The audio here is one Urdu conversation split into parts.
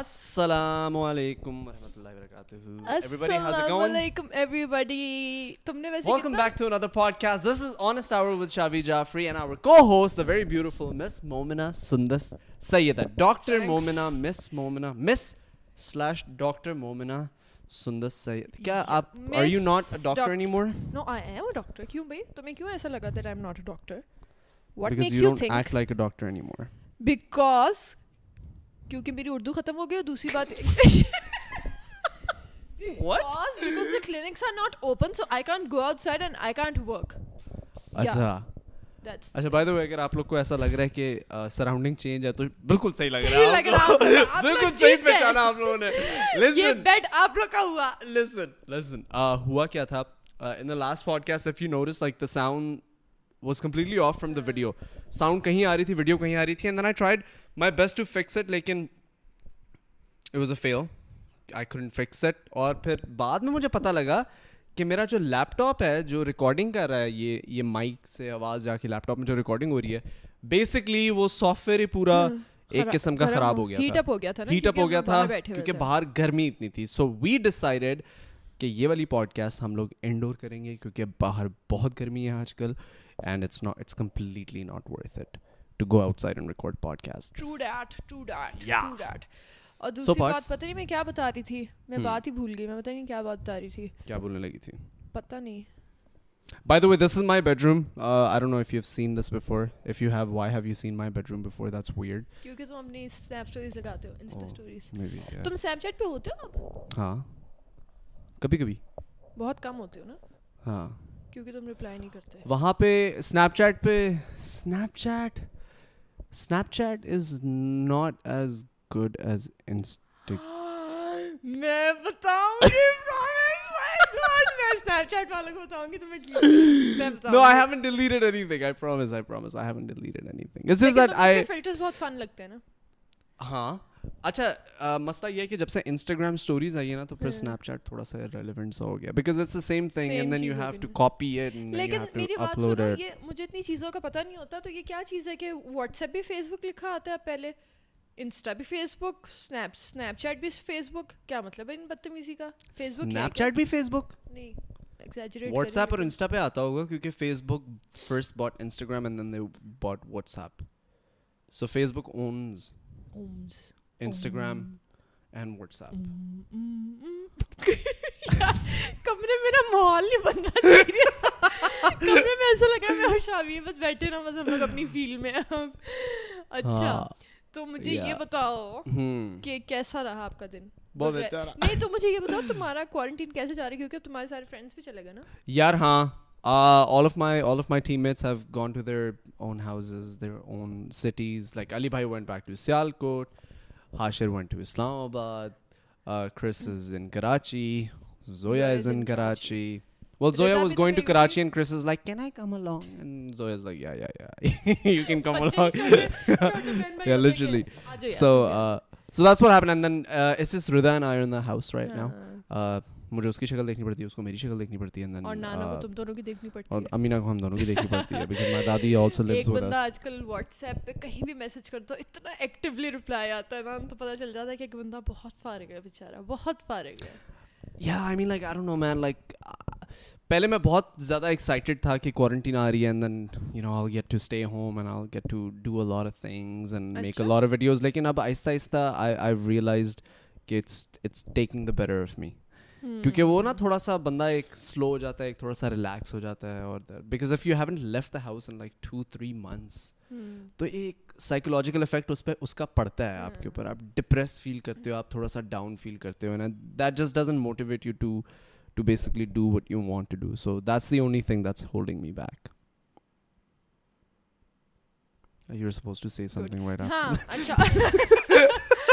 السلام علیکم ورحمۃ اللہ وبرکاتہ السلام علیکم everybody تم نے ویسے welcome back to another podcast this is Honest Hour with Shavi Jafri and our co-host the very beautiful Miss Momina Sundas Sayyida Dr. Momina Miss Momina Miss slash Dr. Momina Sundas Sayyida کیا آپ are you not a doctor anymore no I am a doctor کیوں بھائی تمہیں کیوں ایسا لگا that I'm not a doctor what makes you think because you don't act like a doctor anymore because کیونکہ میری اردو ختم ہو گئی اور دوسری بات اچھا۔ اچھا، ویڈیو کہیں آ رہی تھی ویڈیو کہیں آ رہی تھی my best to fix fix it it it لیکن واز اے فیل آئی اور پھر بعد میں مجھے پتہ لگا کہ میرا جو لیپ ٹاپ ہے جو ریکارڈنگ کر رہا ہے یہ یہ مائک سے آواز جا کے لیپ ٹاپ میں جو ریکارڈنگ ہو رہی ہے بیسکلی وہ سافٹ ویئر ہی پورا ایک قسم کا خراب ہو گیا ہیٹ اپ ہو گیا تھا ہیٹ اپ ہو گیا تھا کیونکہ باہر گرمی اتنی تھی سو وی ڈسائڈیڈ کہ یہ والی پوڈ کاسٹ ہم لوگ انڈور کریں گے کیونکہ باہر بہت گرمی ہے آج کل and it's it's not completely not worth it to go outside and record podcast true that true that true that اور دوسری so بات پتہ نہیں میں کیا بتا رہی تھی میں hmm. بات ہی بھول گئی میں پتہ نہیں کیا بات بتا رہی تھی کیا بولنے لگی تھی پتہ نہیں By the way, this is my bedroom. Uh, I don't know if you've seen this before. If you have, why have you seen my bedroom before? That's weird. Because you have Snap stories, lagate ho, Insta stories. Maybe, yeah. Tum Snapchat pe hote ho ab? Haan. Kabhi kabhi. Bahut kam hote ho na? Haan. Kyunki tum reply nahi karte. Wahan pe Snapchat pe Snapchat Snapchat is not as good as Insta میں بتاؤں گی ہاں اچھا مسئلہ یہ ہے کہ جب سے انسٹاگرام اسٹوریز آئی ہے نا تو پھر اسنیپ ہاں۔ چیٹ تھوڑا سا ریلیونٹ ہو گیا because it's the same thing and then you have to copy it لیکن میری بات سنو یہ مجھے اتنی چیزوں کا پتہ نہیں ہوتا تو یہ کیا چیز ہے کہ واٹس ایپ بھی فیس بک لکھا آتا ہے پہلے انسٹا بھی Facebook snap Snapchat بھی فیس بک کیا مطلب ہے ان بدتمیزی کا فیس بک اسنیپ چیٹ بھی فیس بک نہیں واٹس ایپ اور انسٹا پہ آتا ہوگا کیونکہ Facebook first bought Instagram and then they bought WhatsApp so Facebook owns owns کیسا رہا رہا آپ کا دن بہت اچھا نہیں تو مجھے یہ بتاؤ تمہارا کوارنٹین کیسے جا ہے تمہارے سارے بھی چلے نا یار ہاں ہاشر ون ٹو اسلام آبادی مجھے اس اس کی شکل دیکھنی پڑتی ہے کو میری شکل دیکھنی پڑتی ہے اور اور نانا کو کو تم دونوں دونوں کی کی دیکھنی دیکھنی پڑتی پڑتی ہے ہے ہے ہے ہے ہے ہے ہے ہم بیکاز مائی دادی آلسو لیوز ود اس ایک ایک بندہ بندہ آج کل واٹس ایپ پہ کہیں بھی میسج کرتا اتنا ایکٹیولی رپلائی آتا نا تو پتہ چل جاتا کہ کہ کہ بہت بہت بہت فارغ فارغ بیچارہ یا I I I I mean mean like like don't know know پہلے میں زیادہ ایکسائٹیڈ تھا کوارنٹین آ رہی and and and then you get get to to stay home do a a lot lot of of of things make videos لیکن اب آہستہ آہستہ realised it's it's taking the better me کیونکہ وہ نا تھوڑا سا بندہ ایک سلو ہو جاتا ہے ایک تھوڑا سا ریلیکس ہو جاتا ہے اور because if you haven't left the house in like two three months تو ایک سائیکولوجیکل افیکٹ اس پہ اس کا پڑتا ہے آپ کے اوپر آپ ڈپریس فیل کرتے ہو آپ تھوڑا سا ڈاؤن فیل کرتے ہو that just doesn't motivate you to to basically do what you want to do so that's the only thing that's holding me back you are supposed to see something wait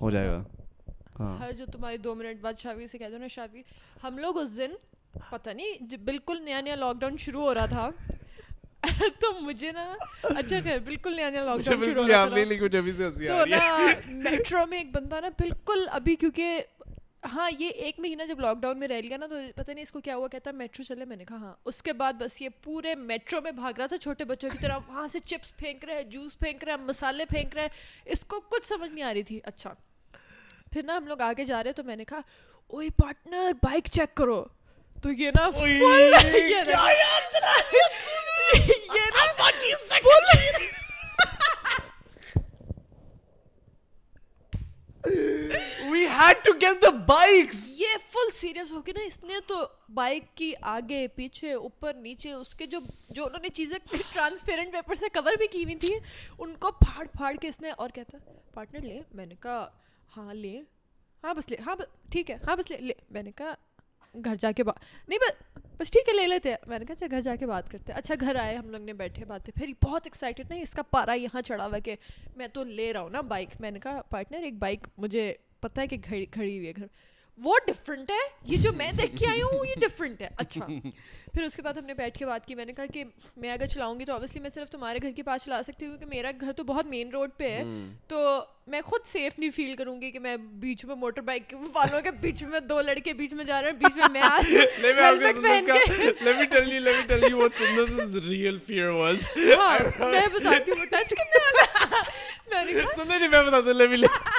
ہو جائے گا ہاں۔ ہر جو تمہاری دو منٹ بعد شاوی سے کہہ دو نا شاوی ہم لوگ اس دن پتا نہیں جی، بالکل نیا نیا لاک ڈاؤن شروع ہو رہا تھا تو مجھے نا اچھا بالکل نیا نیا لاک ڈاؤن میٹرو میں ایک بندہ نا بالکل ابھی کیونکہ ہاں یہ ایک مہینہ جب لاک ڈاؤن میں رہ لیا نا تو پتا نہیں اس کو کیا ہوا کہتا میٹرو چلے میں نے کہا ہاں اس کے بعد بس یہ پورے میٹرو میں بھاگ رہا تھا چھوٹے بچوں کی طرح وہاں سے چپس پھینک رہے جوس پھینک رہا ہے مسالے پھینک رہے ہیں اس کو کچھ سمجھ نہیں آ رہی تھی اچھا پھر نا ہم لوگ آگے جا رہے تو میں نے کہا اوئی پارٹنر بائک چیک کرو تو یہ نا یہ فل سیریس ہو کے نا اس نے تو بائک کی آگے پیچھے اوپر نیچے اس کے جو جو انہوں نے چیزیں ٹرانسپیرنٹ پیپر سے کور بھی کی ہوئی تھیں ان کو پھاڑ پھاڑ کے اس نے اور کہتا پارٹنر لے میں نے کہا ہاں لے ہاں بس لے ہاں بس ٹھیک ہے ہاں بس لے لے میں نے کہا گھر جا کے بات نہیں بس بس ٹھیک ہے لے لیتے ہیں میں نے کہا اچھا گھر جا کے بات کرتے اچھا گھر آئے ہم لوگ نے بیٹھے باتیں پھر بہت ایکسائٹیڈ نہیں اس کا پارا یہاں چڑھا ہوا کہ میں تو لے رہا ہوں نا بائک میں نے کہا پارٹنر ایک بائک مجھے پتہ ہے کہ کھڑی ہوئی ہے گھر وہ ڈفرینٹ ہے یہ جو میں دیکھ کے آئی ہوں یہ ڈفرینٹ ہے اچھا پھر اس کے بعد ہم نے بیٹھ کے بات کی میں نے کہا کہ میں اگر چلاؤں گی تو اوبیسلی میں صرف تمہارے گھر کے پاس چلا سکتی ہوں کیونکہ میرا گھر تو بہت مین روڈ پہ ہے تو میں خود سیف نہیں فیل کروں گی کہ میں بیچ میں موٹر بائک والوں کے بیچ میں دو لڑکے بیچ میں جا رہے ہیں بیچ میں میں ہاں، میں بتاتی ہوں ٹچ کرنے والا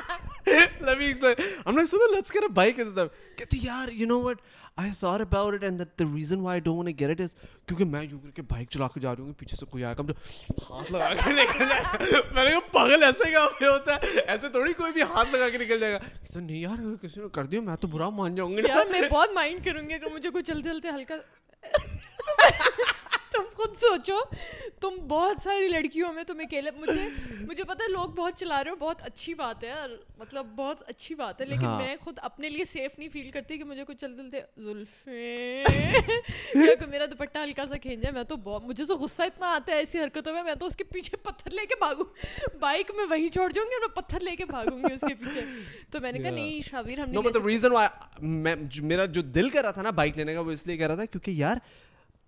Levy's like, like, I'm let's get get a bike and and stuff. the you know what? I I thought about it it that reason why don't want to is کیونکہ میں میں میں میں یوں کر کر کے کے کے کے بائک چلا جا رہی ہوں پیچھے سے کوئی کوئی کوئی آیا کم جو ہاتھ ہاتھ لگا لگا نکل نکل جائے جائے نے نے کہا پاگل ایسے ایسے پہ ہوتا ہے تھوڑی بھی گا تو نہیں یار یار کسی برا مان جاؤں گی گی بہت مائنڈ کروں اگر مجھے چلتے چلتے ہلکا تم خود سوچو تم بہت ساری لڑکیوں میں تم اکیلے مجھے مجھے پتا لوگ بہت چلا رہے ہو بہت اچھی بات ہے اور مطلب بہت اچھی بات ہے لیکن میں خود اپنے لیے سیف نہیں فیل کرتی کہ مجھے کچھ چلتے چلتے زلفے میرا دوپٹہ ہلکا سا کھینچ جائے میں تو مجھے تو غصہ اتنا آتا ہے ایسی حرکتوں میں میں تو اس کے پیچھے پتھر لے کے بھاگوں بائک میں وہیں چھوڑ جاؤں گی اور میں پتھر لے کے بھاگوں گی اس کے پیچھے تو میں نے کہا نہیں شاویر ہم نے میرا جو دل کر رہا تھا نا بائک لینے کا وہ اس لیے کہہ رہا تھا کیونکہ یار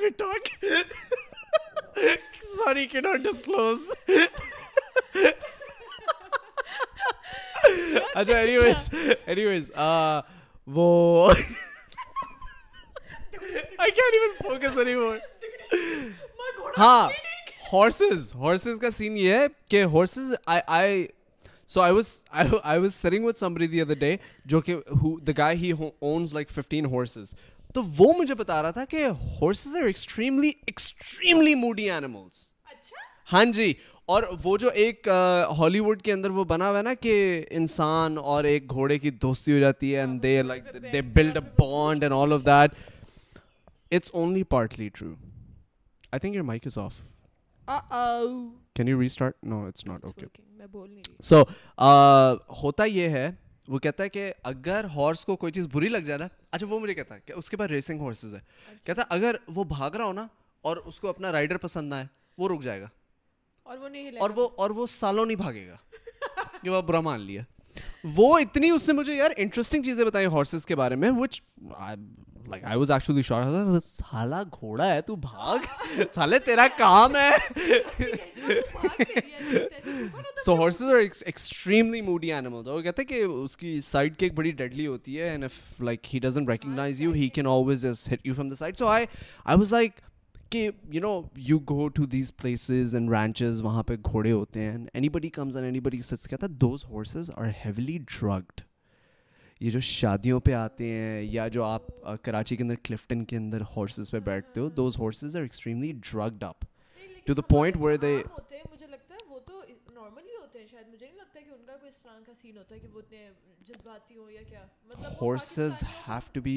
private talk. Sorry, cannot disclose. اچھا وہ ہارسز کا سین یہ ہے کہ سمبری دی ادر ڈے جو the guy owns like fifteen horses تو وہ مجھے بتا رہا تھا کہ horses are extremely extremely moody animals ہاں جی اور وہ جو ایک ہالی ووڈ کے اندر وہ بنا ہوا ہے نا کہ انسان اور ایک گھوڑے کی دوستی ہو جاتی ہے and they like they build a bond and all of that it's only partly true I think your mic is off can you restart no it's not okay so ہوتا یہ ہے وہ کہتا ہے کہ اگر ہارس کو کوئی چیز بری لگ جائے نا اچھا وہ مجھے کہتا ہے کہ اس کے پاس ریسنگ ہارسز ہے کہتا ہے اگر وہ بھاگ رہا ہو نا اور اس کو اپنا رائڈر پسند نہ ہے وہ رک جائے گا اور وہ اور وہ سالوں نہیں بھاگے گا کہ وہ برا مان لیا وہ اتنی اس نے مجھے یار انٹرسٹنگ چیزیں گھوڑا کام ہے سو ایکسٹریملی موڈی وہ کہ you know you go to these places and ranches وہاں پہ گھوڑے ہوتے ہیں anybody comes and anybody سچ کہتا those horses are heavily drugged یہ جو شادیوں پہ آتے ہیں یا جو آپ کراچی کے اندر کلفٹن کے اندر ہارسز پہ بیٹھتے ہو those horses are extremely drugged up to the point where they horses have to be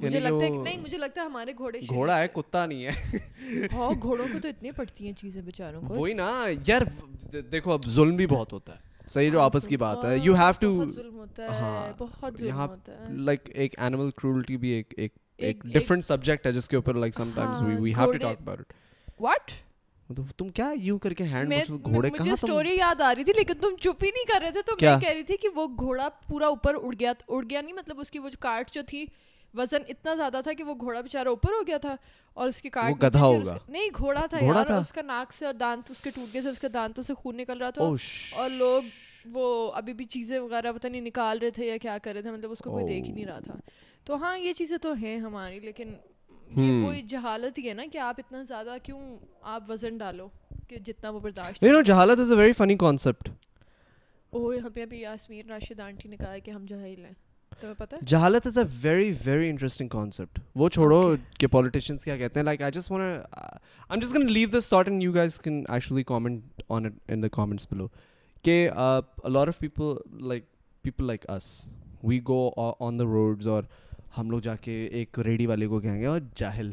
یعنی مجھے لگتا ہے نہیں مجھے لگتا ہے ہمارے گھوڑے گھوڑا ہے کتا نہیں ہے ہاں گھوڑوں کو کو تو تو اتنی پڑتی ہیں چیزیں بیچاروں وہی نا یار دیکھو اب ظلم ظلم ظلم بھی بھی بہت بہت ہوتا ہوتا ہوتا ہے ہے ہے ہے ہے صحیح جو ہاں، آپس کی بات you have have to to like like ایک ایک ایک ایک اینیمل کرولٹی ڈیفرنٹ سبجیکٹ جس کے کے اوپر sometimes we we talk about what تم تم کیا یوں کر کر ہینڈ گھوڑے مجھے یاد آ رہی رہی تھی تھی لیکن چپ ہی نہیں رہے تھے میں کہہ کہ وہ گھوڑا پورا اوپر اڑ اڑ گیا گیا نہیں مطلب اس کی وہ جو جو کارٹ تھی وزن اتنا زیادہ تھا کہ وہ گھوڑا بےچارا اوپر ہو گیا تھا اور اس کے کار گدھا ہوگا نہیں گھوڑا تھا یار اس کا ناک سے اور دانت اس کے ٹوٹ گئے تھے اس کے دانتوں سے خون نکل رہا تھا اور لوگ وہ ابھی بھی چیزیں وغیرہ پتہ نہیں نکال رہے تھے یا کیا کر رہے تھے مطلب اس کو کوئی دیکھ ہی نہیں رہا تھا تو ہاں یہ چیزیں تو ہیں ہماری لیکن کوئی جہالت ہی ہے نا کہ آپ اتنا زیادہ کیوں آپ وزن ڈالو کہ جتنا وہ برداشت جہالت is a very funny concept اوہ ہمیں ابھی یاسمین راشد آنٹی نے کہا کہ ہم جاہل ہیں جہالت is a very very interesting concept وہ چھوڑو کہ پالیٹیشینس کیا کہتے ہیں like I just I just can leave this thought and you guys can actually comment on it in the comments below کہ lot of people like people like us we go on the roads اور ہم لوگ جا کے ایک ریڈی والے کو کہیں گے اور oh, جاہل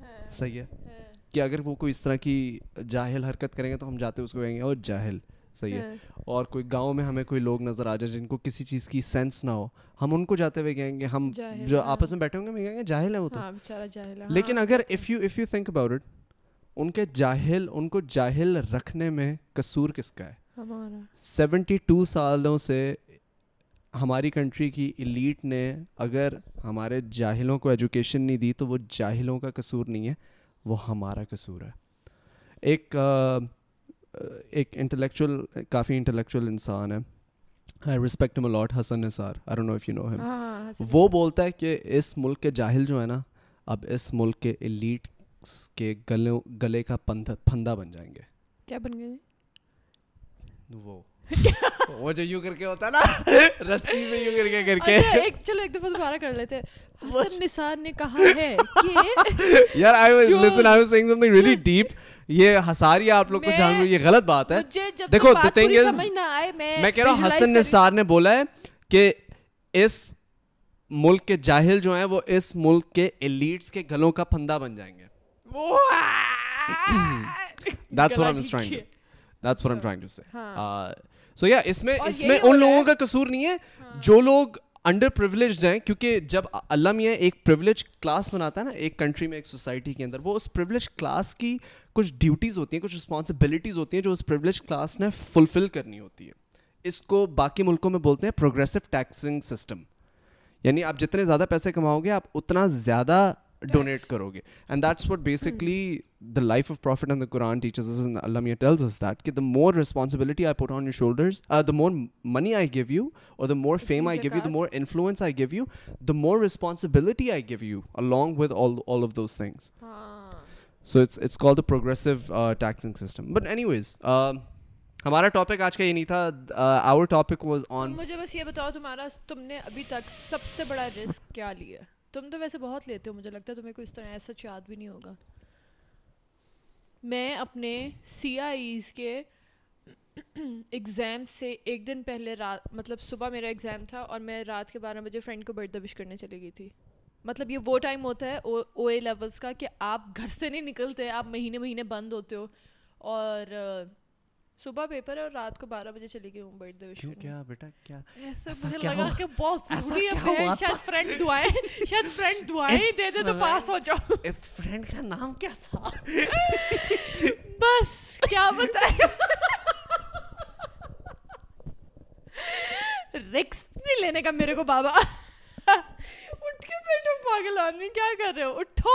ہاں، صحیح ہے ہاں۔ کہ اگر وہ کوئی اس طرح کی جاہل حرکت کریں گے تو ہم جاتے اس کو کہیں گے اور oh, جاہل صحیح ہے ہاں۔ اور کوئی گاؤں میں ہمیں کوئی لوگ نظر آ جائے جن کو کسی چیز کی سینس نہ ہو ہم ان کو جاتے ہوئے کہیں گے ہم جو آپس میں بیٹھے ہوں گے کہیں گے جاہل ہے وہ تو ہاں، لیکن ہاں۔ اگر if if you you think about it ان کے جاہل ان کو جاہل رکھنے میں قصور کس کا ہے سیونٹی ٹو سالوں سے ہماری کنٹری کی ایلیٹ نے اگر ہمارے جاہلوں کو ایجوکیشن نہیں دی تو وہ جاہلوں کا قصور نہیں ہے وہ ہمارا قصور ہے ایک Uh, ایک انٹلیکچوئل کافی انٹلیکچوئل انسان ہے I respect him a lot Hasan Nisar I don't know of you know ہم وہ ہاں۔ بولتا ہے کہ اس ملک کے جاہل جو ہے نا اب اس ملک کے ایلیٹ کے گلوں گلے کا پندھا پھندا بن جائیں گے کیا بن گئے وہ وہ جو یوں کر کے ہوتا نا رسی میں یوں کر کے کر کے اچھا، چلو ایک دفعہ دوبارہ کر لیتے حسن نثار نے کہا ہے کہ یار I was listen I was saying something really deep یہ ہساری آپ لوگ کو جان یہ غلط بات ہے دیکھو میں کہہ رہا ہوں حسن نثار نے بولا ہے کہ اس ملک کے جاہل جو ہیں وہ اس ملک کے ایلیٹس کے گلوں کا پھندا بن جائیں گے that's what I'm trying that's what I'm trying to say so یا اس میں اس میں ان لوگوں کا قصور نہیں ہے ہاں۔ جو لوگ انڈر پرولیجڈ ہیں کیونکہ جب اللہ میاں ایک پرولیج کلاس بناتا ہے نا ایک کنٹری میں ایک سوسائٹی کے اندر وہ اس پرولیج کلاس کی کچھ ڈیوٹیز ہوتی ہیں کچھ رسپانسبلٹیز ہوتی ہیں جو اس پرولیج کلاس نے فلفل کرنی ہوتی ہے اس کو باقی ملکوں میں بولتے ہیں پروگریسو ٹیکسنگ سسٹم یعنی آپ جتنے زیادہ پیسے کماؤ گے آپ اتنا زیادہ ڈونیٹ کرو گے and that's what basically the life of prophet and the Quran teachers علامیہ tells is that کہ the more responsibility I put on your shoulders the more money I give you اور the more fame I give you the more influence I give you the more responsibility I give you along with all all of those things so it's it's call the progressive taxing system but anyways ہمارا ٹاپک آج کا یہ نہیں تھا آور ٹاپک واز آن مجھے بس یہ بتاؤ تمہارا تم نے ابھی تک سب سے بڑا رسک کیا لیا تم تو ویسے بہت لیتے ہو مجھے لگتا ہے تمہیں کوئی اس طرح ایسا سچ یاد بھی نہیں ہوگا میں اپنے آئی ایز کے ایگزام سے ایک دن پہلے رات مطلب صبح میرا ایگزام تھا اور میں رات کے بارہ بجے فرینڈ کو برتھ ڈے کرنے چلی گئی تھی مطلب یہ وہ ٹائم ہوتا ہے او او اے لیولس کا کہ آپ گھر سے نہیں نکلتے آپ مہینے مہینے بند ہوتے ہو اور صبح پیپر اور رات کو بارہ بجے چلی گئی رکس نہیں لینے کا میرے کو بابا اٹھ کے بیٹھو پاگل آدمی کیا کر رہے ہو اٹھو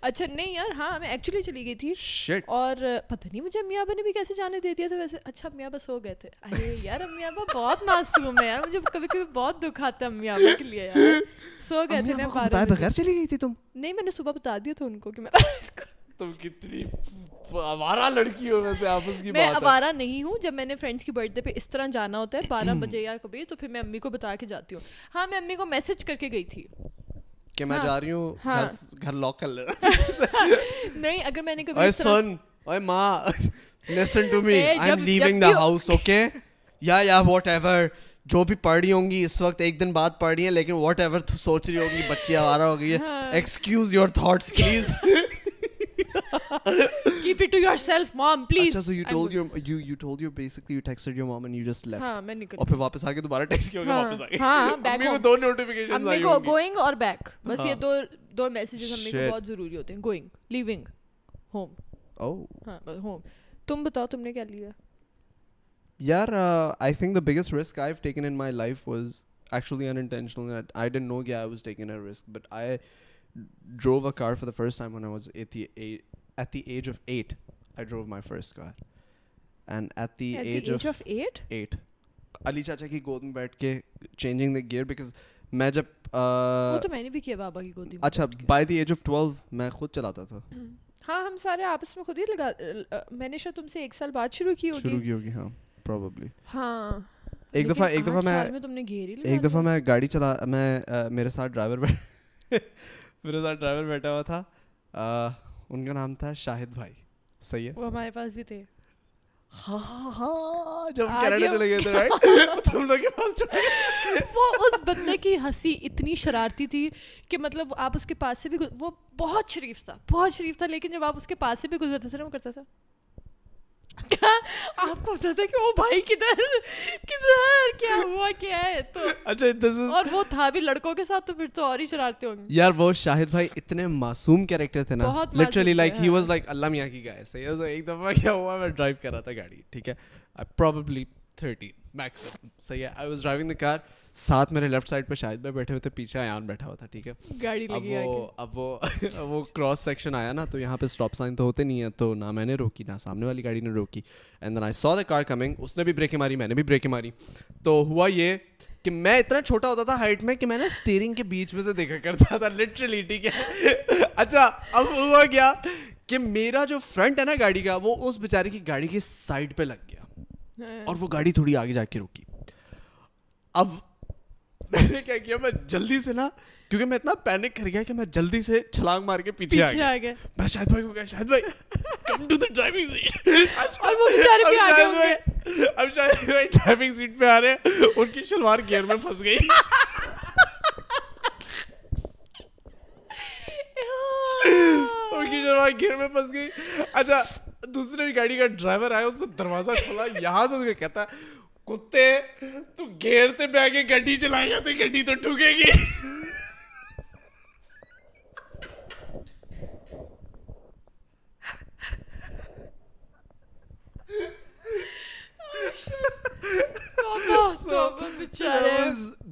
اچھا نہیں یار ہاں میں ایکچولی چلی گئی تھی اور پتہ نہیں مجھے امی ابا نے بھی کیسے جانے دے دیا تھا ویسے اچھا امی ابا سو گئے تھے ارے یار امی ابا بہت معصوم ہے یار مجھے کبھی کبھی بہت دکھ آتا ہے امی ابا کے لیے یار سو گئے تھے میں بارہ بغیر چلی گئی تھی تم نہیں میں نے صبح بتا دیا تھا ان کو کہ میں تم کتنی آوارہ لڑکی ہو ویسے آپس کی میں آوارہ نہیں ہوں جب میں نے فرینڈس کی برتھ ڈے پہ اس طرح جانا ہوتا ہے بارہ بجے یا کبھی تو پھر میں امی کو بتا کے جاتی ہوں ہاں میں امی کو میسج کر کے گئی تھی کہ میں ہاں. جا رہی ہوں ہاں. گھر لاک کر لینا نہیں اگر میں نے کبھی اے سن اے ماں listen to me I am leaving the house okay yeah yeah what ever جو بھی پڑھ رہی ہوں گی اس وقت ایک دن بعد پڑھ رہی ہیں لیکن واٹ ایور سوچ رہی ہوگی بچی آوارہ ہو گئی ہے excuse your thoughts please keep it to yourself mom please Achha, so you told your you you told your basically you texted your mom and you just left ہاں میں نکل اور پھر واپس آ کے دوبارہ ٹیکسٹ کیا ہوگا واپس آ کے ہاں بیک کو دو نوٹیفیکیشنز آئی ہوں گی going اور back بس یہ دو دو میسیجز ہم کو بہت ضروری ہوتے ہیں going leaving home oh ہاں home تم بتاؤ تم نے کیا لیا یار I think the biggest risk I have taken in my life was actually unintentional I didn't know کہ I was taken a risk but I drove a car for the first time when I was at at at at at the the age age of of I drove my first car and علی چاچا کی گود میں میں بیٹھ کے چینجنگ دا گیئر بیکاز جب میرے ساتھ ڈرائیور بیٹھا ہوا تھا ان کا نام تھا شاہد بھائی صحیح ہے وہ ہمارے پاس بھی تھے ہاں، ہاں، ہاں، جب کینیڈا چلے گئے تھے تم لوگ کے پاس وہ اس بندے کی ہنسی اتنی شرارتی تھی کہ مطلب آپ اس کے پاس سے بھی وہ بہت شریف تھا بہت شریف تھا لیکن جب آپ اس کے پاس سے بھی گزرتے سر وہ کرتا تھا آپ کو پتا تھا کہ وہ بھائی کدھر کدھر کیا ہوا کیا ہے تو اچھا اور وہ تھا بھی لڑکوں کے ساتھ تو پھر تو اور ہی شرارتیں ہوں گی یار وہ شاہد بھائی اتنے معصوم کیریکٹر تھے نا literally like he was like Allah میاں کی گائے سے ایک دفعہ کیا ہوا میں ڈرائیو کر رہا تھا گاڑی ٹھیک ہے پراببلی تھرٹین میکسم صحیح ہے آئی واز ڈرائیونگ دا کار ساتھ میرے لیفٹ سائڈ پہ شاید میں بیٹھے ہوئے تھے پیچھے آیا بیٹھا ہوا تھا ٹھیک ہے گاڑی وہ اب وہ وہ کراس سیکشن آیا نا تو یہاں پہ اسٹاپ سائن تو ہوتے نہیں ہیں تو نہ میں نے روکی نہ سامنے والی گاڑی نے روکی and then I so the car coming اس نے بھی بریکیں ماری میں نے بھی بریکیں ماری تو ہوا یہ کہ میں اتنا چھوٹا ہوتا تھا ہائٹ میں کہ میں نے اسٹیئرنگ کے بیچ میں سے دیکھا کرتا تھا لٹرلی ٹھیک ہے اچھا اب ہوا کیا کہ میرا جو فرنٹ ہے نا گاڑی کا وہ اس بیچارے کی گاڑی کی سائڈ پہ لگ گیا اور وہ گاڑی تھوڑی آگے جا کے روکی اب میں نے کیا کیا میں جلدی سے نا کیونکہ میں اتنا پینک کر گیا کہ میں جلدی سے چھلانگ مار کے پیچھے میں بھائی بھائی کو کہا کم ٹو ڈرائیونگ سیٹ اب شاید ڈرائیونگ سیٹ پہ آ رہے ہیں ان کی شلوار گیئر میں پھنس گئی ان کی شلوار گیئر میں پھنس گئی اچھا دوسری گاڑی کا ڈرائیور آیا اس نے دروازہ کھولا یہاں سے کہتا کتے تو گھیرتے پہ کے گڈی چلائے گا تو گڈی تو ٹھوکے گی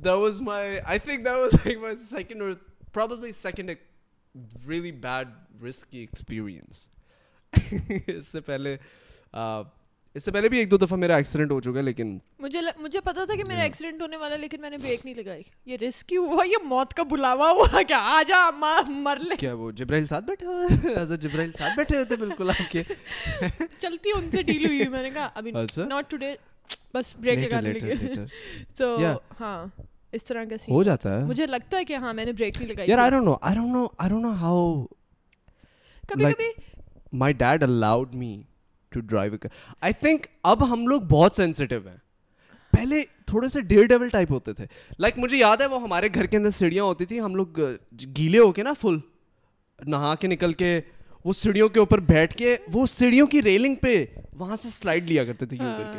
واج my was my second bad risk experience اس سے پہلے اس سے پہلے بھی ایک دو دفعہ میرا ایکسیڈنٹ ہو چکا ہے لیکن مجھے مجھے پتا تھا کہ میرا ایکسیڈنٹ جی۔ ہونے والا لیکن میں نے بریک نہیں لگائی یہ رسکی ہوا یہ موت کا بلاوا ہوا کیا آ جا ماں مر لے کیا وہ جبرائیل ساتھ بیٹھے ہوئے ایز اے جبرائیل ساتھ بیٹھے ہوئے تھے بالکل آپ کے چلتی ان سے ڈیل ہوئی میں نے کہا ابھی ناٹ ٹوڈے بس بریک لگا لیں گے تو ہاں اس طرح کا سین ہو جاتا ہے مجھے لگتا ہے کہ ہاں میں نے بریک نہیں لگائی یار I don't know I don't know I don't know how کبھی کبھی my dad allowed me to drive I think اب ہم لوگ بہت سینسٹیو ہیں پہلے تھوڑے سے ڈیئر ڈیول ٹائپ ہوتے تھے لائک مجھے یاد ہے وہ ہمارے گھر کے اندر سیڑھیاں ہوتی تھیں ہم لوگ گیلے ہو کے نا فل نہا کے نکل کے وہ سیڑھیوں کے اوپر بیٹھ کے وہ سیڑھیوں کی ریلنگ پہ وہاں سے سلائڈ لیا کرتے تھے یوں ہاں۔ کر کے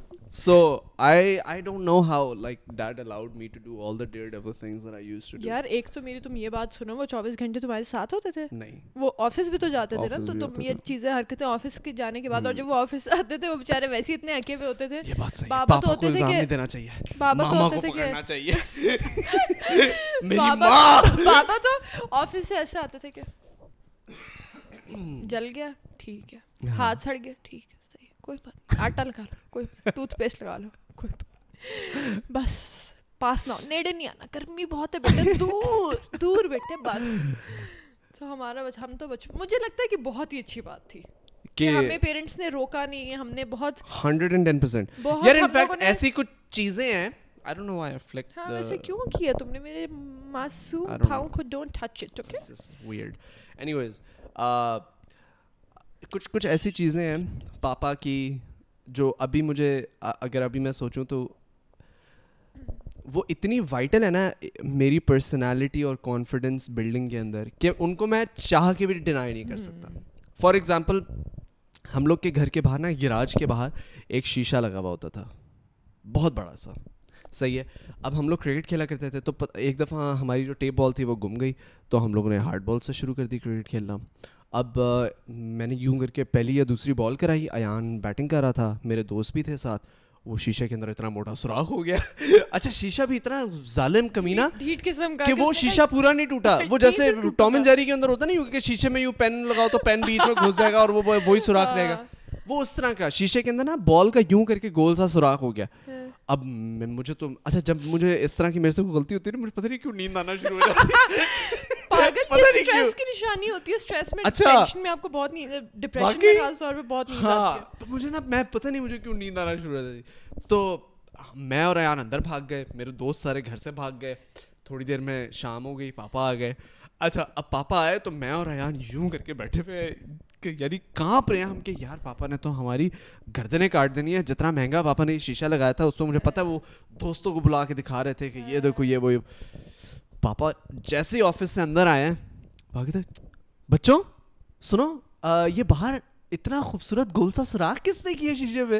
نہیں وہ آفس بھی تو جاتے تھے وہ بیچارے ویسے اتنے پہ ہوتے تھے آفس سے ایسے آتے تھے کہ جل گیا ٹھیک ہے ہاتھ سڑ گیا ٹھیک کوئی کوئی کوئی بات بات آٹا لگا لگا لو لو ٹوتھ پیسٹ بس بس پاس نہ ہو نیڑے نہیں آنا گرمی بہت بہت ہے ہے دور دور تو تو ہمارا ہم بچ مجھے لگتا کہ کہ ہی اچھی تھی ہمیں پیرنٹس نے روکا نہیں ہے ہم نے بہت ہنڈریڈ اینڈ ٹین پرسینٹ یار ایسی کچھ چیزیں ہیں ہاں ویسے کیوں کیا تم نے میرے معصوم کو کچھ کچھ ایسی چیزیں ہیں پاپا کی جو ابھی مجھے اگر ابھی میں سوچوں تو وہ اتنی وائٹل ہے نا میری پرسنالٹی اور کانفیڈنس بلڈنگ کے اندر کہ ان کو میں چاہ کے بھی ڈینائی نہیں کر سکتا فار ایگزامپل ہم لوگ کے گھر کے باہر نا گراج کے باہر ایک شیشہ لگا ہوا ہوتا تھا بہت بڑا سا صحیح ہے اب ہم لوگ کرکٹ کھیلا کرتے تھے تو ایک دفعہ ہماری جو ٹیپ بال تھی وہ گم گئی تو ہم لوگوں نے ہارڈ بال سے شروع کر دی کرکٹ کھیلنا اب میں نے یوں کر کے پہلی یا دوسری بال کرائی ایان بیٹنگ کر رہا تھا میرے دوست بھی تھے ساتھ وہ شیشے کے اندر اتنا موٹا سوراخ ہو گیا اچھا شیشہ بھی اتنا ظالم کمینا کہ وہ شیشہ پورا نہیں ٹوٹا وہ جیسے ٹامن جیری کے اندر ہوتا نہیں کیونکہ شیشے میں یوں پین لگاؤ تو پین بیچ میں گھس جائے گا اور وہی سوراخ رہے گا ہاں۔ وہ اس طرح کا شیشے کے اندر نا بال کا یوں کر کے گول سا سوراخ ہو گیا ہاں۔ اب مجھے تو اچھا جب مجھے اس طرح کی میرے سے غلطی ہوتی ہے مجھے پتہ نہیں کیوں نیند آنا شروع ہو جاتی تھوڑی دیر میں شام ہو گئی پاپا آ گئے اچھا اب پاپا آئے تو میں اور ایان یوں کر کے بیٹھے ہوئے یعنی کہاں پر ہم کہ یار پاپا نے تو ہماری گردنے کاٹ دینی ہے جتنا مہنگا پاپا نے شیشہ لگایا تھا اس میں پتا وہ دوستوں کو بلا کے دکھا رہے تھے کہ یہ دیکھو یہ وہ پاپا جیسے ہی آفس سے اندر آئے باقی بچوں سنو یہ باہر اتنا خوبصورت گول سا سراغ کس نے کیا شیشے میں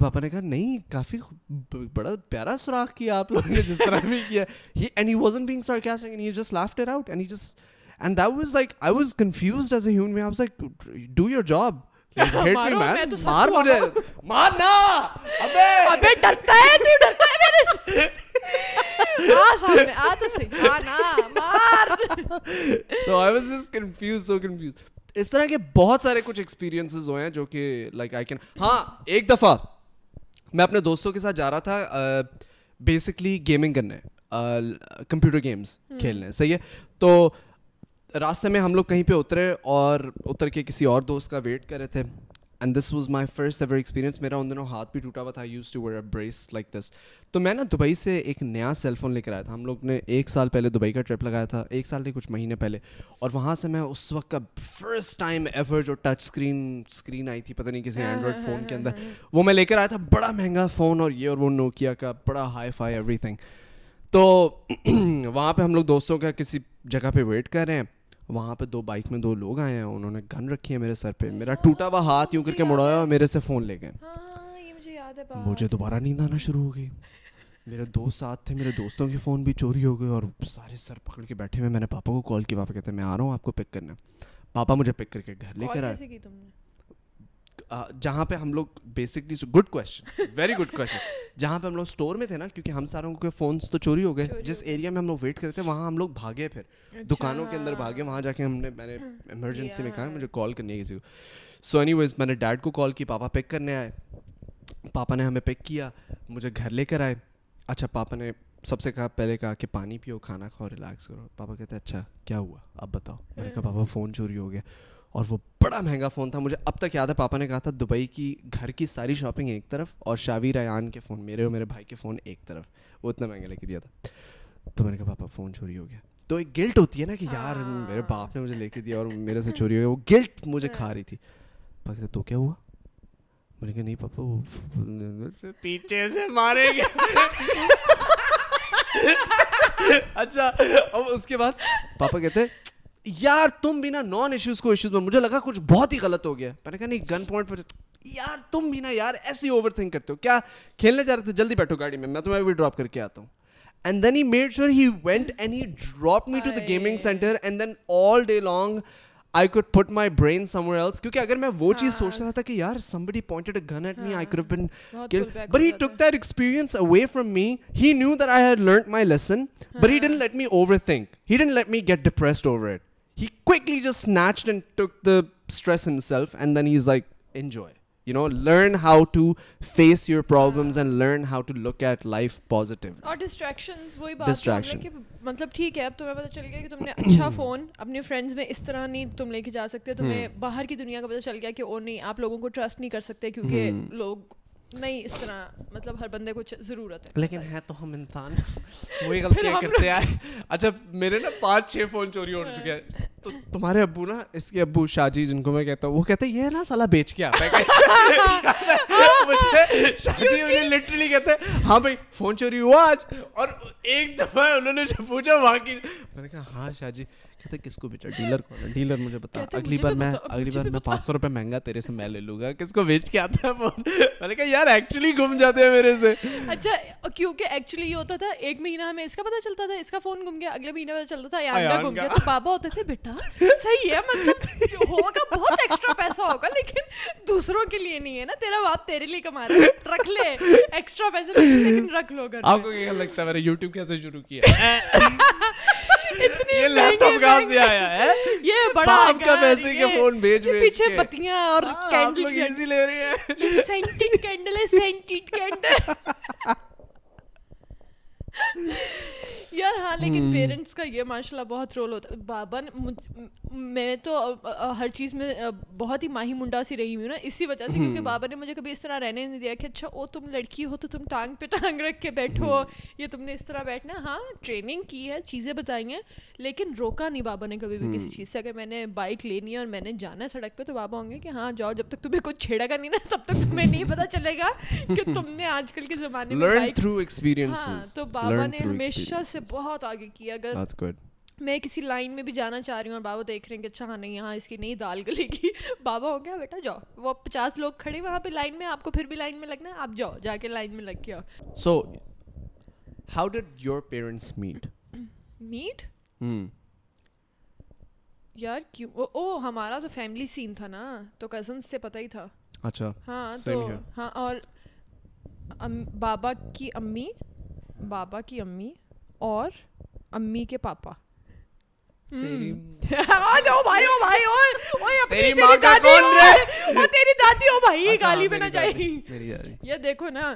پاپا نے کہا نہیں کافی بڑا پیارا سوراخ کیا آپ لوگوں نے جس طرح بھی کیا بہت سارے کچھ ہوئے جو کہ لائک آئی کین ہاں ایک دفعہ میں اپنے دوستوں کے ساتھ جا رہا تھا بیسکلی گیمنگ کرنے کمپیوٹر گیمس کھیلنے صحیح ہے تو راستے میں ہم لوگ کہیں پہ اترے اور اتر کے کسی اور دوست کا ویٹ کرے تھے and this was my first ever experience میرا ان دنوں ہاتھ بھی ٹوٹا ہوا تھا used to wear brace like this تو میں نا دبئی سے ایک نیا سیل فون لے کر آیا تھا ہم لوگ نے ایک سال پہلے دبئی کا ٹرپ لگایا تھا ایک سال کے کچھ مہینے پہلے اور وہاں سے میں اس وقت کا فرسٹ ٹائم ایور جو ٹچ اسکرین اسکرین آئی تھی پتہ نہیں کسی اینڈرائڈ ہاں، ہاں، فون کے ہاں، اندر وہ میں لے کر آیا تھا بڑا مہنگا فون اور یہ اور وہ نوکیا کا بڑا ہائی فائی ایوری تھنگ تو وہاں پہ ہم لوگ دوستوں کا کسی جگہ پہ ویٹ کر رہے ہیں وہاں پہ دو بائک میں دو لوگ آئے ہیں انہوں نے گن رکھی ہے میرے سر پہ میرا ٹوٹا ہوا ہاتھ یوں کر کے مڑایا اور میرے سے فون لے گئے ہاں، مجھے دوبارہ نیند آنا شروع ہو گئی میرے دوست ساتھ تھے میرے دوستوں کے فون بھی چوری ہو گئے اور سارے سر پکڑ کے بیٹھے ہوئے میں نے پاپا کو کال کیا پاپا کہتے ہیں میں آ رہا ہوں آپ کو پک کرنا پاپا مجھے پک کر کے گھر لے کر آئے جہاں پہ ہم لوگ basically good question very good question جہاں پہ ہم لوگ اسٹور میں تھے نا کیونکہ ہم ساروں کے فونس تو چوری ہو گئے جس ایریا میں ہم لوگ ویٹ کرے تھے وہاں ہم لوگ بھاگے پھر اچھا۔ دکانوں کے اندر بھاگے وہاں جا کے ہم نے میں نے ایمرجنسی میں کہا مجھے کال کرنی کسی کو سو اینی ویز میں نے ڈیڈ کو کال کی پاپا پک کرنے آئے پاپا نے ہمیں پک کیا مجھے گھر لے کر آئے اچھا پاپا نے سب سے کہا پہلے کہا کہ پانی پیو کھانا کھاؤ ریلیکس کرو پاپا کہتے ہیں اچھا کیا ہوا اب بتاؤ میں نے کہا ہاں۔ پاپا فون چوری ہو گیا اور وہ بڑا مہنگا فون تھا مجھے اب تک یاد ہے پاپا نے کہا تھا دبئی کی گھر کی ساری شاپنگ ایک طرف اور شاوی ریان کے فون میرے اور میرے بھائی کے فون ایک طرف وہ اتنا مہنگا لے کے دیا تھا تو میں نے کہا پاپا فون چوری ہو گیا تو ایک گلٹ ہوتی ہے نا کہ یار ہاں۔ میرے باپ نے مجھے لے کے دیا اور میرے سے چوری ہو گیا وہ گلٹ مجھے کھا رہی تھی پاپا کہ تو کیا ہوا میں نے کہا نہیں پاپا وہ پیچھے سے مارے گئے اچھا اب اس کے بعد پاپا کہتے یار تم بھی نا نان ایشوز کو ایشوز میں مجھے لگا کچھ بہت ہی غلط ہو گیا میں نے کہا نہیں گن پوائنٹ پر یار تم بھی نا یار ایسے اوور تھنک کرتے ہو کیا کھیلنے جا رہے تھے جلدی بیٹھو گاڑی میں میں تمہیں بھی ڈراپ کر کے آتا ہوں and then he made sure he went and he drop me to the gaming centre and then all day long I could put my brain else کیونکہ اگر میں وہ چیز ہاں۔ سوچ رہا تھا کہ یار pointed gun at me I been but he took that experience away from me he knew that I had learn my lesson but he let let me me overthink he get depressed over it اور وہی بات مطلب ٹھیک ہے اب تمہیں پتہ چل گیا کہ تم نے اچھا فون اپنے میں اس طرح نہیں تم لے کے جا سکتے تمہیں باہر کی دنیا کا پتہ چل گیا کہ نہیں نہیں آپ لوگوں کو ٹرسٹ کر سکتے کیونکہ لوگ نہیں اس طرح مطلب ہر بندے کو ضرورت ہے ہے لیکن تو ہم انسان وہی کرتے اچھا میرے نا پانچ چھ فون چوری ہو چکے ہیں تو تمہارے ابو نا اس کے ابو شاہ جی جن کو میں کہتا ہوں وہ کہتے یہ نا بیچ کے آتا ہے لٹرلی جی کہتے ہاں بھائی فون چوری ہوا آج اور ایک دفعہ انہوں نے جب پوچھا وہاں کی میں نے کہا ہاں شاہ جی کہتے کس کو بیچا ڈیلر کو ڈیلر مجھے بتا اگلی بار میں اگلی بار میں پانچ سو روپے مہنگا تیرے سے میں لے لوں گا کس کو بیچ کے آتا ہے میں نے کہا یار ایکچولی گم جاتے ہیں میرے سے اچھا کیونکہ ایکچولی یہ ہوتا تھا ایک مہینہ ہمیں اس کا پتا چلتا تھا اس کا فون گم گیا اگلے مہینے پتا چلتا تھا یار گم گیا بابا ہوتے تھے بیٹا صحیح ہے مطلب ہوگا بہت ایکسٹرا پیسہ ہوگا لیکن دوسروں کے لیے نہیں ہے نا تیرا باپ تیرے لیے کما رہا ہے رکھ لے ایکسٹرا پیسے لیکن رکھ لو گھر آپ کو کیا لگتا ہے میرے یوٹیوب کیسے شروع کیا یہ لیپ ٹاپ کہاں سے آیا ہے یہ بڑا کا پیسے کے فون بھیج بھیج پیچھے پتیاں اور کینڈل ہاں، کینڈل کینڈل لوگ ایزی لے رہے ہیں ہے یار ہاں لیکن پیرنٹس کا یہ ماشاء اللہ بہت رول ہوتا بابا میں تو ہر چیز میں بہت ہی ماہی منڈا سی رہی ہوں نا اسی وجہ سے کیونکہ بابا نے مجھے کبھی اس طرح رہنے نہیں دیا کہ اچھا تم لڑکی ہو تو تم ٹانگ پہ ٹانگ رکھ کے بیٹھو یہ تم نے اس طرح بیٹھنا ہاں ٹریننگ کی ہے چیزیں بتائی ہیں لیکن روکا نہیں بابا نے کبھی بھی کسی چیز سے اگر میں نے بائک لینی ہے اور میں نے جانا ہے سڑک پہ تو بابا ہوں گے کہ ہاں جاؤ جب تک تمہیں کچھ چھیڑا گا نہیں نا تب تک تمہیں نہیں پتا چلے گا کہ تم نے آج کل کے زمانے میں ہاں، تو بابا نے ہمیشہ سے بہت آگے کی اگر میں کسی لائن میں بھی جانا چاہ رہی ہوں اور بابا دیکھ رہے ہیں کہ اچھا ہاں نہیں یہاں اس کی نہیں دال گلے گی بابا ہو گیا بیٹا جاؤ وہ پچاس لوگ کھڑے وہاں پہ لائن میں آپ کو پھر بھی لائن میں لگنا ہے آپ جاؤ جا کے لائن میں لگ گیا so how did your parents meet meet یار کیوں او ہمارا تو فیملی سین تھا نا تو کزنس سے پتہ ہی تھا اچھا ہاں تو ہاں اور بابا کی امی بابا کی امی اور امی کے پاپا یا ہاں اچھا، ہاں، دیکھو نا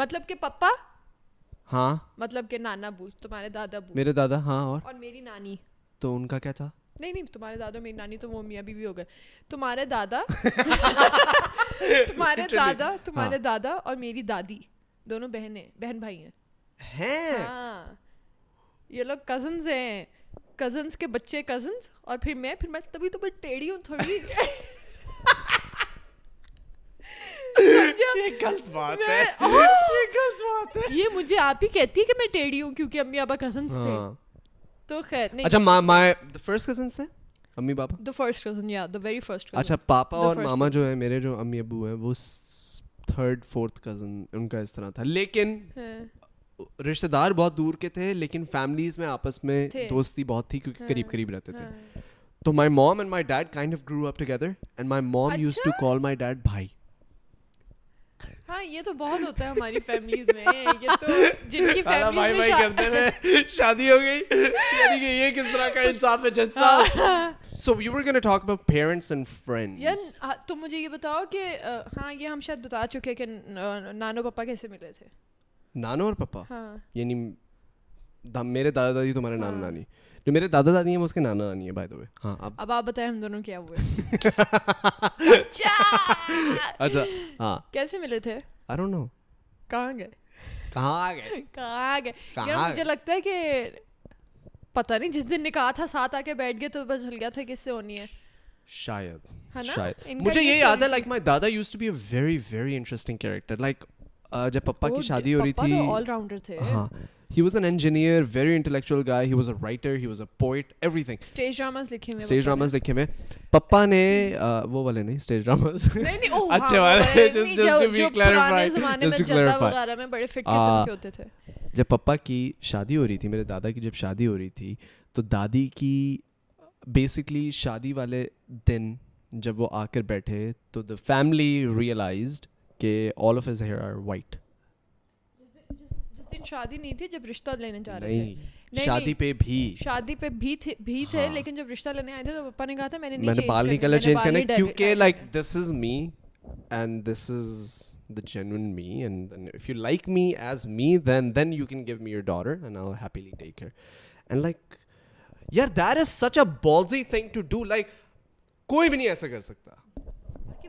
مطلب کہ پپا ہاں مطلب کہ نانا بو تمہارے دادا بو میرے دادا ہاں اور میری نانی تو ان کا کیا تھا نہیں نہیں تمہارے دادا میری نانی تو وہ میاں بھی ہو گئے تمہارے دادا تمہارے دادا تمہارے ہاں۔ دادا اور میری دادی دونوں بہنیں بہن بھائی ہیں ہاں یہ لوگ کزنز ہیں کزنس کے بچے کزنس اور پھر میں پھر میں تبھی تو میں ٹیڑھی ہوں تھوڑی جی۔ یہ مجھے آپ ہی کہتی ہے کہ میں ٹیڑھی ہوں کیونکہ امی ابا کزنس تھے ہاں۔ تو خیر نہیں اچھا مائی فرسٹ کزنس تھے امی بابا دا فرسٹ کزن یا دا ویری فرسٹ اچھا پاپا اور ماما جو ہیں میرے جو امی ابو ہیں وہ تھرڈ فورتھ کزن ان کا اس طرح تھا لیکن ہاں۔ رشتے دار بہت دور کے تھے لیکن فیملیز میں میں آپس دوستی بہت تھی کیونکہ قریب ہاں، قریب رہتے تھے ہاں۔ تو my my my and and dad kind of grow up together use to call یہ بتاؤ ہاں، ہم نانو پاپا کیسے ملے تھے نانا اور پپا ہاں. یعنی میرے دادا دادی تمہارے ہاں. نانا نانی جو میرے دادا دادی نانا ہاں، اچھا! اچھا، کہاں لگتا ہے کہ پتہ نہیں جس دن نے کہا تھا ساتھ آ کے بیٹھ گئے تو بس گیا تھا کس سے ہونی ہے شاید یہ یاد ہے لائک لائک مائی دادا use to be a very very interesting character جب پپا کی شادی ہو رہی تھی آل راؤنڈر تھے ہاں he was an engineer very intellectual guy he was a writer he was a poet everything stage dramas لکھے ہوئے اسٹیج ڈراماز لکھے ہوئے پپا نے وہ والے نہیں اسٹیج ڈراماز oh, اچھے والے just just to be clarify just to clarify وغیرہ میں بڑے فٹ قسم کے ہوتے تھے جب پپا کی شادی ہو رہی تھی میرے دادا کی جب شادی ہو رہی تھی تو دادی کی بیسکلی شادی والے دن جب وہ آ کر بیٹھے تو دا فیملی ریئلائزڈ کہ all of his hair are white جس دن شادی نہیں تھی جب رشتہ لینے جا رہے تھے شادی پہ بھی شادی پہ بھی بھی تھے ہاں۔ لیکن جب رشتہ لینے آئے تھے تو پپا نے کہا تھا میں نے میں نے بال نہیں کلر چینج کرنے کیونکہ like this is me and this is the genuine me and if you like me as me then then you can give me your daughter and I happily take care and like یار there is such a ballsy thing to do like کوئی بھی نہیں ایسا کر سکتا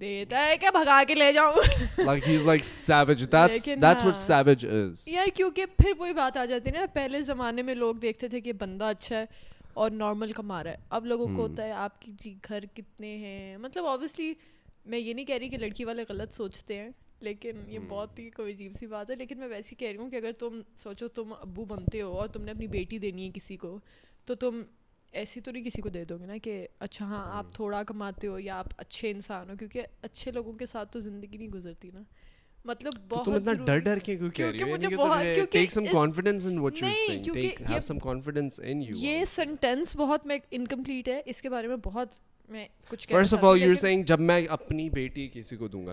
کہ بھگا کے لے جاؤں ہاں۔ یار کیونکہ پھر وہی بات آ جاتی نا پہلے زمانے میں لوگ دیکھتے تھے کہ بندہ اچھا ہے اور نارمل کما رہا ہے اب لوگوں کو hmm. ہوتا ہے آپ کی جی گھر کتنے ہیں مطلب اوبیسلی میں یہ نہیں کہہ رہی کہ لڑکی والے غلط سوچتے ہیں لیکن یہ hmm. بہت ہی کوئی عجیب سی بات ہے لیکن میں ہی کہہ رہی ہوں کہ اگر تم سوچو تم ابو بنتے ہو اور تم نے اپنی بیٹی دینی ہے کسی کو تو تم ایسی تو نہیں کسی کو دے دو گے نا کہ اچھا ہاں آپ ہاں۔ تھوڑا کماتے ہو یا آپ اچھے انسان ہو کیونکہ اچھے لوگوں کے ساتھ تو زندگی نہیں گزرتی نا مطلب جب میں اپنی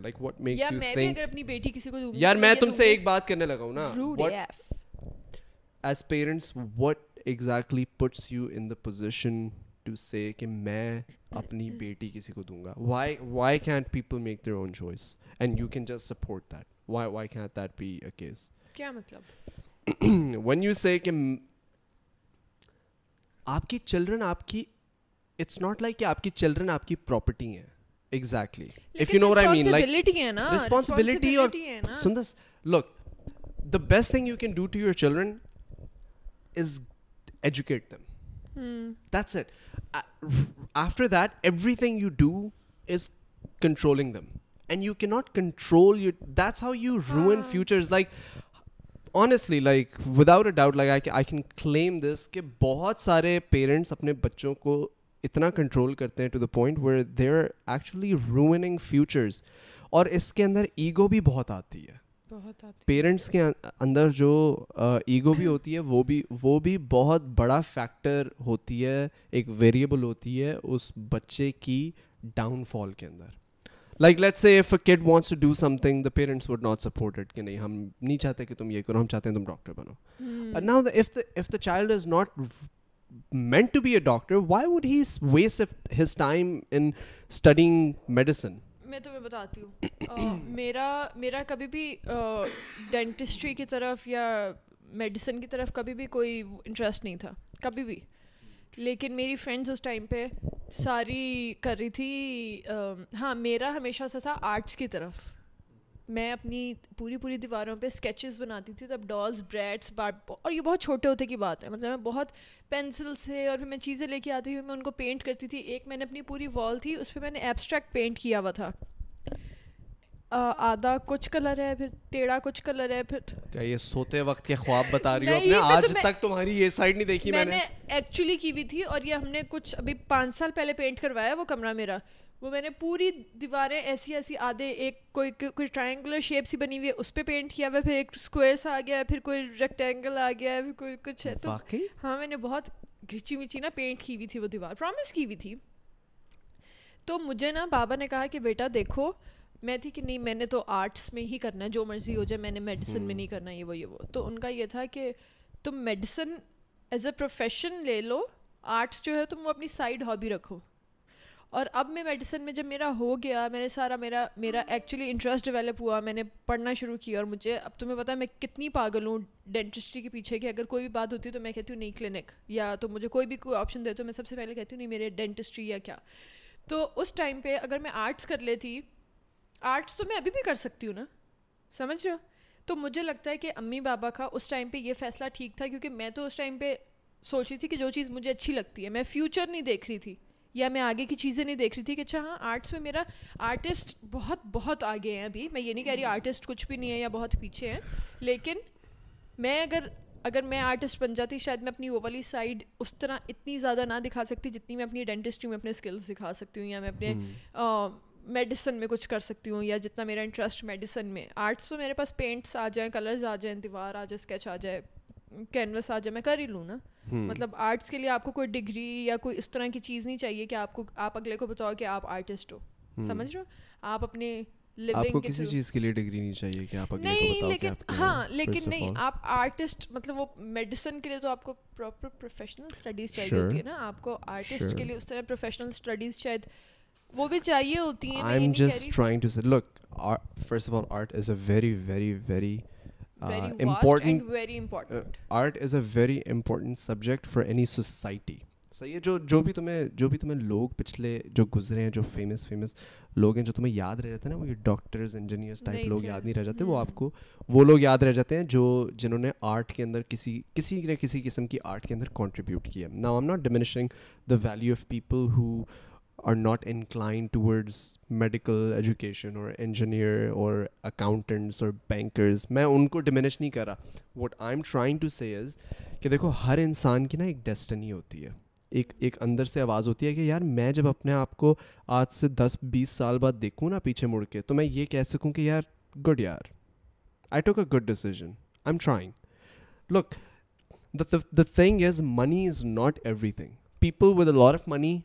لائک وٹ میک اپنی بیٹی کو ایک بات کرنے لگا exactly puts you in the position to say کہ میں اپنی بیٹی کسی کو دوں گا why why can't people make their own choice and you can just support that why why can't that be a case کیا مطلب وین یو سے کہ آپ کی چلڈرن آپ کی اٹس ناٹ لائک کہ آپ کی چلڈرن آپ کی پراپرٹی ہیں exactly if you know I mean like responsibility اور سندس look the best thing you can do to your children is educate them that's it after that everything you do is controlling them and you key not control you that's how you ruin futures like honestly like without a doubt لگا کہ آئی کین کلیم دس کہ بہت سارے پیرنٹس اپنے بچوں کو اتنا کنٹرول کرتے ہیں to the point where they are actually ruining futures اور اس کے اندر ایگو بھی بہت آتی ہے پیرنٹس کے اندر جو ایگو بھی ہوتی ہے وہ بھی وہ بھی بہت بڑا فیکٹر ہوتی ہے ایک ویریبل ہوتی ہے اس بچے کی ڈاؤن فال کے اندر like let say if kid wants to do something the parents would not supported کہ نہیں ہم نہیں چاہتے کہ تم یہ کرو ہم چاہتے ہیں تم ڈاکٹر بنو if the child is not meant to be a doctor why would he waste his time in studying medicine میں تمہیں بتاتی ہوں میرا میرا کبھی بھی ڈینٹسٹری کی طرف یا میڈیسن کی طرف کبھی بھی کوئی انٹرسٹ نہیں تھا کبھی بھی لیکن میری فرینڈس اس ٹائم پہ ساری کر رہی تھی ہاں میرا ہمیشہ سے تھا آرٹس کی طرف میں اپنی پوری پوری دیواروں پہ اسکیچز بناتی تھی سب ڈالس بریڈس اور یہ بہت چھوٹے ہوتے کی بات ہے مطلب میں بہت پینسل سے اور پھر میں چیزیں لے کے آتی تھی میں ان کو پینٹ کرتی تھی ایک میں نے اپنی پوری وال تھی اس پہ میں نے ایبسٹریکٹ پینٹ کیا ہوا تھا آدھا کچھ کلر ہے پھر ٹیڑھا کچھ کلر ہے پھر کیا یہ سوتے وقت کے خواب بتا رہی ہوں دیکھی میں نے ایکچولی کی ہوئی تھی اور یہ ہم نے کچھ ابھی پانچ سال پہلے پینٹ کروایا وہ کمرہ میرا وہ میں نے پوری دیواریں ایسی ایسی آدھے ایک کوئی کوئی ٹرائنگولر شیپ سی بنی ہوئی ہے اس پہ پینٹ کیا ہوا پھر ایک سا آ گیا ہے پھر کوئی ریکٹینگل آ گیا ہے پھر کوئی کچھ ہے تو ہاں میں نے بہت گھچی ونچی نا پینٹ کی ہوئی تھی وہ دیوار پرامس کی ہوئی تھی تو مجھے نا بابا نے کہا کہ بیٹا دیکھو میں تھی کہ نہیں میں نے تو آرٹس میں ہی کرنا ہے جو مرضی ہو جائے میں نے میڈیسن میں نہیں کرنا یہ وہ یہ وہ تو ان کا یہ تھا کہ تم میڈیسن ایز اے پروفیشن لے لو آرٹس جو ہے تم وہ اپنی سائڈ ہابی رکھو اور اب میں میڈیسن میں جب میرا ہو گیا میں نے سارا میرا میرا ایکچولی انٹرسٹ ڈیولپ ہوا میں نے پڑھنا شروع کیا اور مجھے اب تمہیں پتہ ہے میں کتنی پاگل ہوں ڈینٹسٹری کے پیچھے کہ اگر کوئی بھی بات ہوتی ہے تو میں کہتی ہوں نہیں کلینک یا تو مجھے کوئی بھی کوئی آپشن دے تو میں سب سے پہلے کہتی ہوں نہیں میرے ڈینٹسٹری یا کیا تو اس ٹائم پہ اگر میں آرٹس کر لیتی آرٹس تو میں ابھی بھی کر سکتی ہوں نا سمجھ رہا تو مجھے لگتا ہے کہ امی بابا کا اس ٹائم پہ یہ فیصلہ ٹھیک تھا کیونکہ میں تو اس ٹائم پہ سوچ رہی تھی کہ جو چیز مجھے اچھی لگتی ہے میں فیوچر نہیں دیکھ رہی تھی یا میں آگے کی چیزیں نہیں دیکھ رہی تھی کہ اچھا ہاں آرٹس میں میرا آرٹسٹ بہت بہت آگے ہیں ابھی میں یہ نہیں کہہ رہی آرٹسٹ کچھ بھی نہیں ہے یا بہت پیچھے ہیں لیکن میں اگر اگر میں آرٹسٹ بن جاتی شاید میں اپنی وہ والی سائڈ اس طرح اتنی زیادہ نہ دکھا سکتی جتنی میں اپنی ڈینٹسٹری میں اپنے اسکلس دکھا سکتی ہوں یا میں اپنے میڈیسن میں کچھ کر سکتی ہوں یا جتنا میرا انٹرسٹ میڈیسن میں آرٹس تو میرے پاس پینٹس آ جائیں کلرز آ جائیں دیوار آ جائے اسکیچ آ جائے کینوس آ جائے میں کر ہی لوں نا Hmm. مطلب آرٹس کے لیے آپ کو کوئی ڈگری یا کوئی اس طرح کی چیز نہیں چاہیے کہ آپ کو آپ اگلے کو بتاؤ کہ آپ آپ آرٹسٹ ہو ہو hmm. سمجھ رہے اپنے مطلب ہوتی important very important art is a very important subject for any society صحیح ہے جو جو بھی تمہیں جو بھی تمہیں لوگ پچھلے جو گزرے ہیں جو فیمس فیمس لوگ ہیں جو تمہیں یاد رہ جاتے ہیں نا وہ یہ ڈاکٹرز انجینئرس ٹائپ لوگ یاد نہیں رہ جاتے وہ آپ کو وہ لوگ یاد رہ جاتے ہیں جو جنہوں نے آرٹ کے اندر کسی کسی نہ کسی قسم کی آرٹ کے اندر کانٹریبیوٹ کیا ہے نا I'm not dishing the value of people who are not inclined toward medical education اور انجینئر اور اکاؤنٹنٹس اور بینکرز میں ان کو ڈمینج نہیں کرا what I am trying to say is کہ دیکھو ہر انسان کی نا ایک ڈیسٹنی ہوتی ہے ایک ایک اندر سے آواز ہوتی ہے کہ یار میں جب اپنے آپ کو آج سے دس بیس سال بعد دیکھوں نا پیچھے مڑ کے تو میں یہ کہہ سکوں کہ یار گڈ یار I took a good decision I am trying look the thing is money is not everything people with a lot of money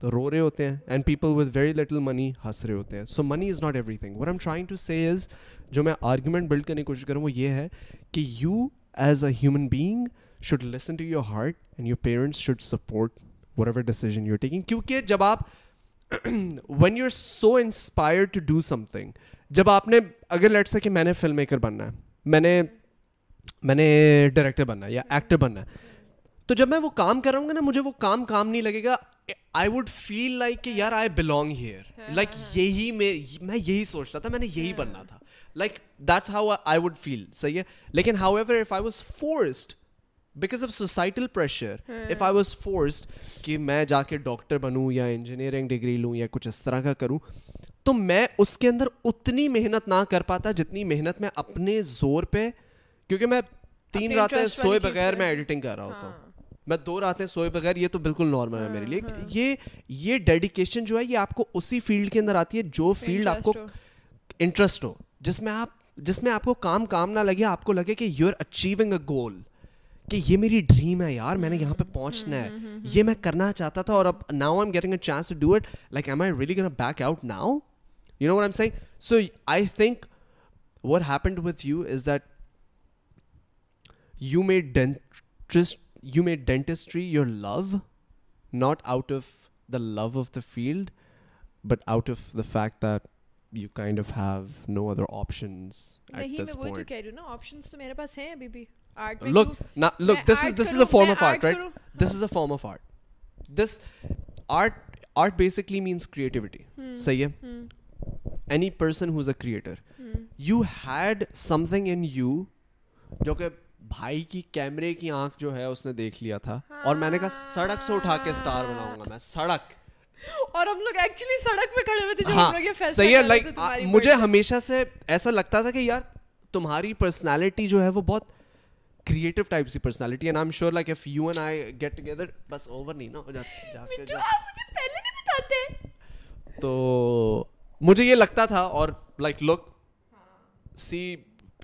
تو رو رہے ہوتے ہیں and people with very little money ہنس رہے ہوتے ہیں so money is not everything we am trying to say is جو میں آرگیومنٹ بلڈ کرنے کی کوشش کروں وہ یہ ہے کہ you as a human being should listen to your heart and your parents should support whatever decision you taking کیونکہ جب آپ when you are so inspire to do something جب آپ نے اگر لیٹس کہ میں نے فلم میکر بننا ہے میں نے میں نے ڈائریکٹر بننا ہے یا ایکٹر بننا ہے تو جب میں وہ کام کر رہا ہوں گا نا مجھے وہ کام کام نہیں لگے گا آئی وڈ فیل لائک کہ یار آئی بلونگ ہیئر لائک یہی میں میں یہی سوچتا تھا میں نے یہی ہاں۔ بننا تھا like that's how I would feel صحیح ہے لیکن however if if I I was was forced forced because of societal pressure کہ میں جا کے ڈاکٹر بنوں یا انجینئرنگ ڈگری لوں یا کچھ اس طرح کا کروں تو میں اس کے اندر اتنی محنت نہ کر پاتا جتنی محنت میں اپنے زور پہ کیونکہ میں تین راتیں سوئے بغیر میں ایڈیٹنگ کر رہا ہوتا ہوں ہاں۔ میں دو راتیں سوئے بغیر یہ تو بالکل نارمل ہے میرے لیے ہاں، ہاں۔ یہ یہ ڈیڈیکیشن جو ہے یہ آپ کو اسی فیلڈ کے اندر آتی ہے جو فیلڈ آپ کو انٹرسٹ ہو جس میں آپ جس میں آپ کو کام کام نہ لگے آپ کو لگے کہ you are achieving a goal کہ یہ میری ڈریم ہے یار میں نے یہاں پہ ہاں، پہنچنا ہے یہ میں کرنا چاہتا تھا اور اب now I getting a chance to do it like I'm I really gun back out now you know I'm see so I think what happened with you is that you made dentist you made dentistry your love not out of the love of the field but out of the fact of have no form of art is a art basically means صحیح ہے کہ بھائی کی کیمرے کی آنکھ جو ہے اس نے دیکھ لیا تھا ہاں۔ اور میں نے کہا سڑک سے اٹھا کے اسٹار بناؤں گا میں سڑک اور ہم لوگ ایکچولی سڑک پہ کھڑے ہوئے تھے ہاں صحیح ہے مجھے ہمیشہ سے ایسا لگتا تھا کہ یار تمہاری پرسنالٹی جو ہے وہ بہت creative type C personality and I am sure like if you and I get together بس اوور نہیں نا ہو جاتا مجھے پہلے نہیں بتاتے تو مجھے یہ لگتا تھا اور like look see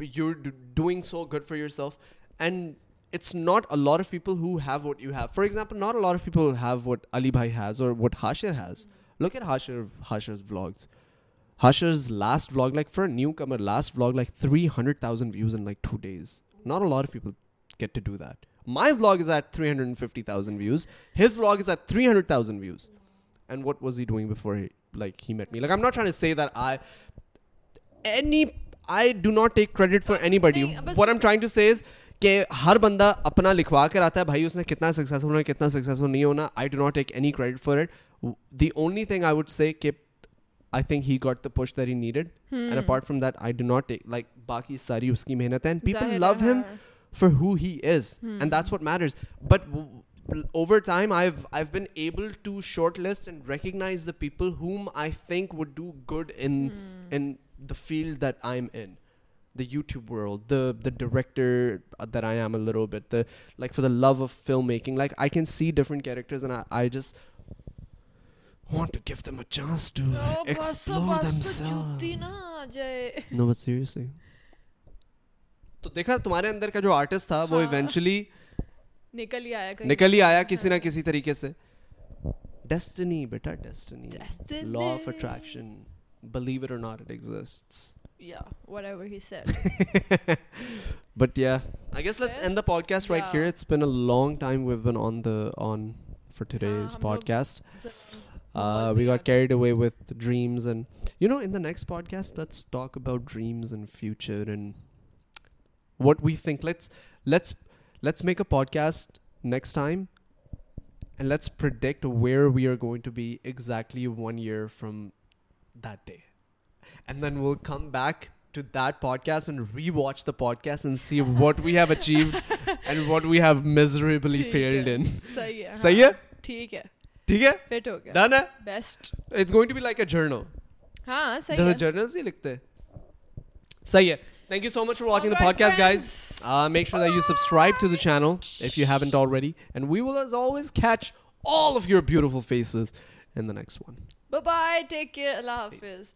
you're doing so good for yourself, and it's not a lot of people who have what you have. For example, not a lot of people have what Ali Bhai has or what Hashir has. Look at Hashir's vlogs. Hashir's last vlog, like for a newcomer, last vlog, like 300,000 views in like 2 days. Not a lot of people get to do that. My vlog is at 350,000 views. His vlog is at 300,000 views. And what was he doing before he met me? Like, I'm not trying to say that any I do not take credit for anybody for I'm trying to say کہ ہر بندہ اپنا لکھوا کر آتا ہے بھائی اس نے کتنا سکسیزفل ہونا کتنا سکسیزفل نہیں ہونا I do not take any credit for it the only thing I would say کہ I think he got the push there he needed and apart from that I do not take like باقی ساری اس کی محنت ہے and people love him for who he is and that's what matters but over time I I been able to shortlist and recognise the people whom I think would do good in field that I am in YouTuber تو دیکھا تمہارے اندر کا جو آرٹسٹ تھا وہ ایونچولی نکل ہی آیا نکل ہی آیا کسی نہ کسی طریقے سے destiny beta destiny law of attraction longings with ڈریوکسٹ podcasts talk about dreams in future and what وینکس make a podcast next time let's proving to be exactly one year from that day. And then we'll come back to that podcast and rewatch the podcast and see what we have achieved and what we have miserably failed in. Sahi hai. Sahi hai? Okay. Okay? Fit. Okay. Done? Hai? Best. It's going to be like a journal. Yes, it's a journal. It's like a journal. It's Thank you so much for watching All the right, podcast, friends. guys. Uh, make sure that you subscribe to the channel if you haven't already. And we will, as always, catch all of your beautiful faces in the next one. بب بائے ٹیک کیئر اللہ حافظ